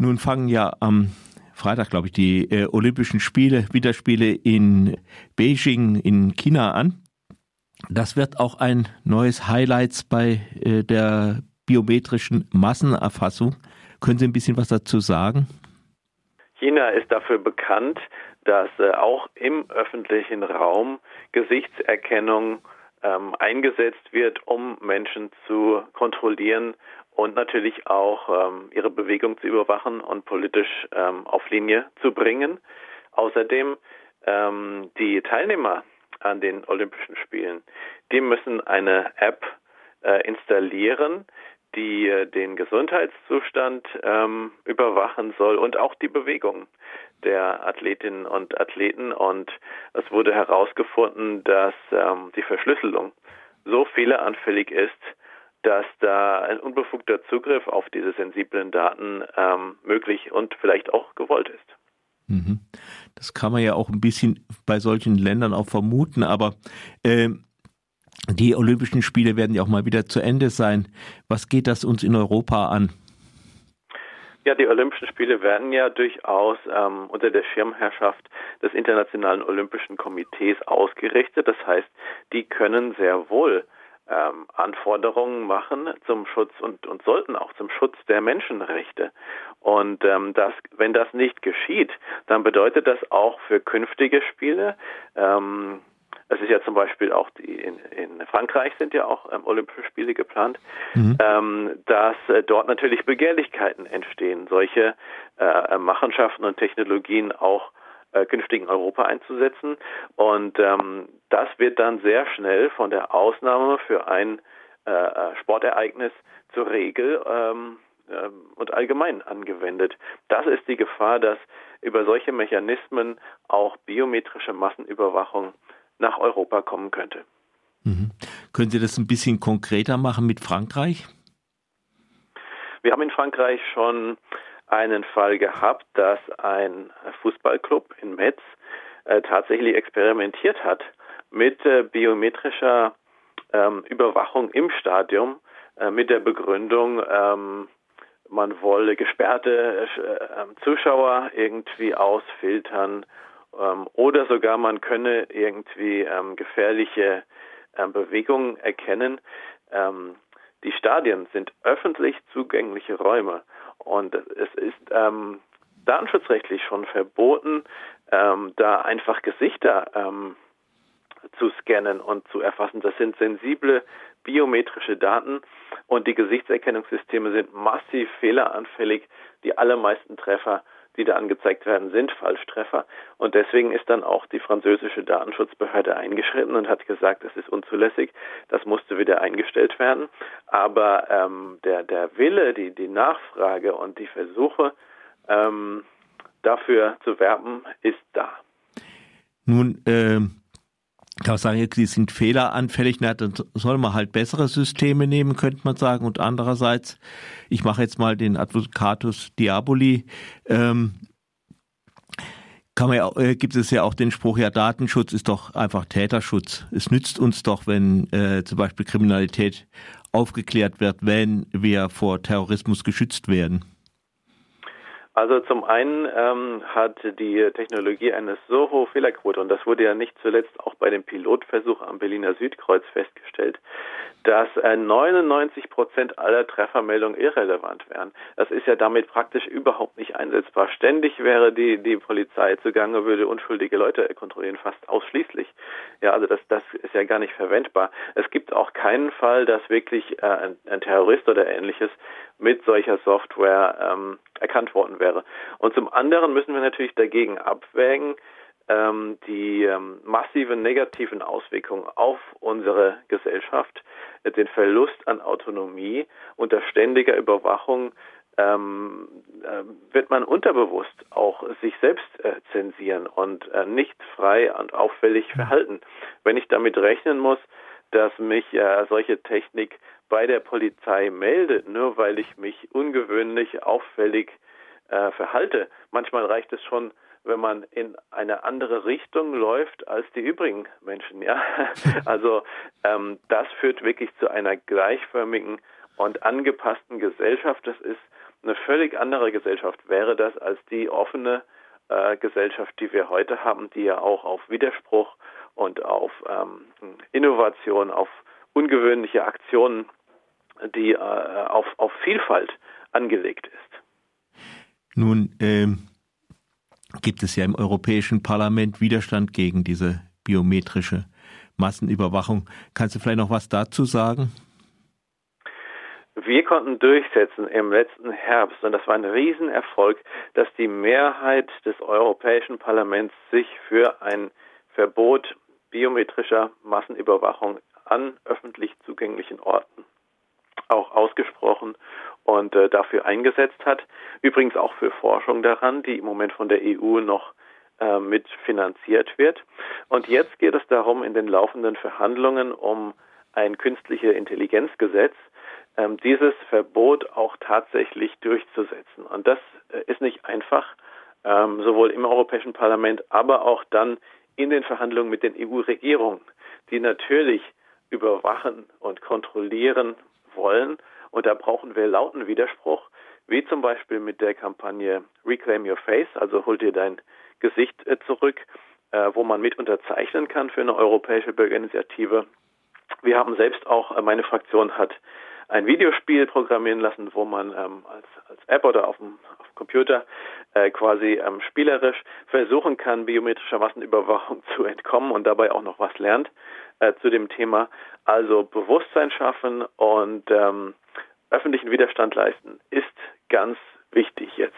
Nun fangen ja am Freitag, glaube ich, die äh, Olympischen Spiele, Winterspiele in Beijing in China an. Das wird auch ein neues Highlight bei äh, der biometrischen Massenerfassung. Können Sie ein bisschen was dazu sagen? China ist dafür bekannt, dass äh, auch im öffentlichen Raum Gesichtserkennung ähm, eingesetzt wird, um Menschen zu kontrollieren und natürlich auch ähm, ihre Bewegung zu überwachen und politisch ähm, auf Linie zu bringen. Außerdem ähm, die Teilnehmer an den Olympischen Spielen, die müssen eine App äh, installieren, die äh, den Gesundheitszustand ähm, überwachen soll und auch die Bewegung der Athletinnen und Athleten. Und es wurde herausgefunden, dass ähm, die Verschlüsselung so fehleranfällig ist, dass da ein unbefugter Zugriff auf diese sensiblen Daten ähm, möglich und vielleicht auch gewollt ist. Mhm. Das kann man ja auch ein bisschen bei solchen Ländern auch vermuten, aber äh, die Olympischen Spiele werden ja auch mal wieder zu Ende sein. Was geht das uns in Europa an? Ja, die Olympischen Spiele werden ja durchaus ähm, unter der Schirmherrschaft des Internationalen Olympischen Komitees ausgerichtet. Das heißt, die können sehr wohl ähm, Anforderungen machen zum Schutz und, und sollten auch zum Schutz der Menschenrechte. Und ähm, das, wenn das nicht geschieht, dann bedeutet das auch für künftige Spiele, ähm, es ist ja zum Beispiel auch die in, in Frankreich sind ja auch ähm, Olympische Spiele geplant, mhm. ähm, dass äh, dort natürlich Begehrlichkeiten entstehen, solche äh, Machenschaften und Technologien auch äh, künftig in Europa einzusetzen. Und ähm, das wird dann sehr schnell von der Ausnahme für ein äh, äh Sportereignis zur Regel ähm, ähm, und allgemein angewendet. Das ist die Gefahr, dass über solche Mechanismen auch biometrische Massenüberwachung nach Europa kommen könnte. Mhm. Können Sie das ein bisschen konkreter machen mit Frankreich? Wir haben in Frankreich schon einen Fall gehabt, dass ein Fußballclub in Metz äh, tatsächlich experimentiert hat mit äh, biometrischer ähm, Überwachung im Stadion äh, mit der Begründung, ähm, man wolle gesperrte äh, Zuschauer irgendwie ausfiltern ähm, oder sogar man könne irgendwie ähm, gefährliche ähm, Bewegungen erkennen. Ähm, die Stadien sind öffentlich zugängliche Räume und es ist ähm, datenschutzrechtlich schon verboten, ähm, da einfach Gesichter zu scannen und zu erfassen. Das sind sensible biometrische Daten und die Gesichtserkennungssysteme sind massiv fehleranfällig. Die allermeisten Treffer die da angezeigt werden, sind Falschtreffer. Und deswegen ist dann auch die französische Datenschutzbehörde eingeschritten und hat gesagt, das ist unzulässig, das musste wieder eingestellt werden. Aber ähm, der, der Wille, die, die Nachfrage und die Versuche, ähm, dafür zu werben, ist da. Nun, ähm kann man sagen, die sind fehleranfällig, na, dann soll man halt bessere Systeme nehmen, könnte man sagen. Und andererseits, ich mache jetzt mal den Advocatus Diaboli, ähm, kann man ja, äh, gibt es ja auch den Spruch, ja, Datenschutz ist doch einfach Täterschutz. Es nützt uns doch, wenn äh, zum Beispiel Kriminalität aufgeklärt wird, wenn wir vor Terrorismus geschützt werden. Also zum einen ähm, hat die Technologie eine so hohe Fehlerquote und das wurde ja nicht zuletzt auch bei dem Pilotversuch am Berliner Südkreuz festgestellt, dass äh, 99 Prozent aller Treffermeldungen irrelevant wären. Das ist ja damit praktisch überhaupt nicht einsetzbar. Ständig wäre die die Polizei zugange, würde unschuldige Leute kontrollieren, fast ausschließlich. Ja, also das das ist ja gar nicht verwendbar. Es gibt auch keinen Fall, dass wirklich äh, ein, ein Terrorist oder ähnliches mit solcher Software ähm, erkannt worden wäre. Und zum anderen müssen wir natürlich dagegen abwägen, ähm, die ähm, massiven negativen Auswirkungen auf unsere Gesellschaft, äh, den Verlust an Autonomie unter ständiger Überwachung ähm, äh, wird man unterbewusst auch sich selbst äh, zensieren und äh, nicht frei und auffällig verhalten. Wenn ich damit rechnen muss, dass mich äh, solche Technik bei der Polizei meldet, nur weil ich mich ungewöhnlich auffällig äh, verhalte. Manchmal reicht es schon, wenn man in eine andere Richtung läuft als die übrigen Menschen. Ja, also ähm, das führt wirklich zu einer gleichförmigen und angepassten Gesellschaft. Das ist eine völlig andere Gesellschaft wäre das als die offene äh, Gesellschaft, die wir heute haben, die ja auch auf Widerspruch und auf ähm, Innovation, auf ungewöhnliche Aktionen, die äh, auf, auf Vielfalt angelegt ist. Nun ähm, gibt es ja im Europäischen Parlament Widerstand gegen diese biometrische Massenüberwachung. Kannst du vielleicht noch was dazu sagen? Wir konnten durchsetzen im letzten Herbst, und das war ein Riesenerfolg, dass die Mehrheit des Europäischen Parlaments sich für ein Verbot biometrischer Massenüberwachung an öffentlich zugänglichen Orten auch ausgesprochen und äh, dafür eingesetzt hat. Übrigens auch für Forschung daran, die im Moment von der EU noch äh, mitfinanziert wird. Und jetzt geht es darum, in den laufenden Verhandlungen um ein künstliche Intelligenzgesetz, ähm, dieses Verbot auch tatsächlich durchzusetzen. Und das äh, ist nicht einfach, ähm, sowohl im Europäischen Parlament, aber auch dann in den Verhandlungen mit den EU-Regierungen, die natürlich überwachen und kontrollieren wollen. Und da brauchen wir lauten Widerspruch, wie zum Beispiel mit der Kampagne Reclaim Your Face, also hol dir dein Gesicht äh, zurück, äh, wo man mit unterzeichnen kann für eine europäische Bürgerinitiative. Wir haben selbst auch, äh, meine Fraktion hat ein Videospiel programmieren lassen, wo man ähm, als, als App oder auf dem, auf dem Computer äh, quasi ähm, spielerisch versuchen kann, biometrischer Massenüberwachung zu entkommen und dabei auch noch was lernt äh, zu dem Thema. Also Bewusstsein schaffen und ähm, öffentlichen Widerstand leisten ist ganz wichtig jetzt.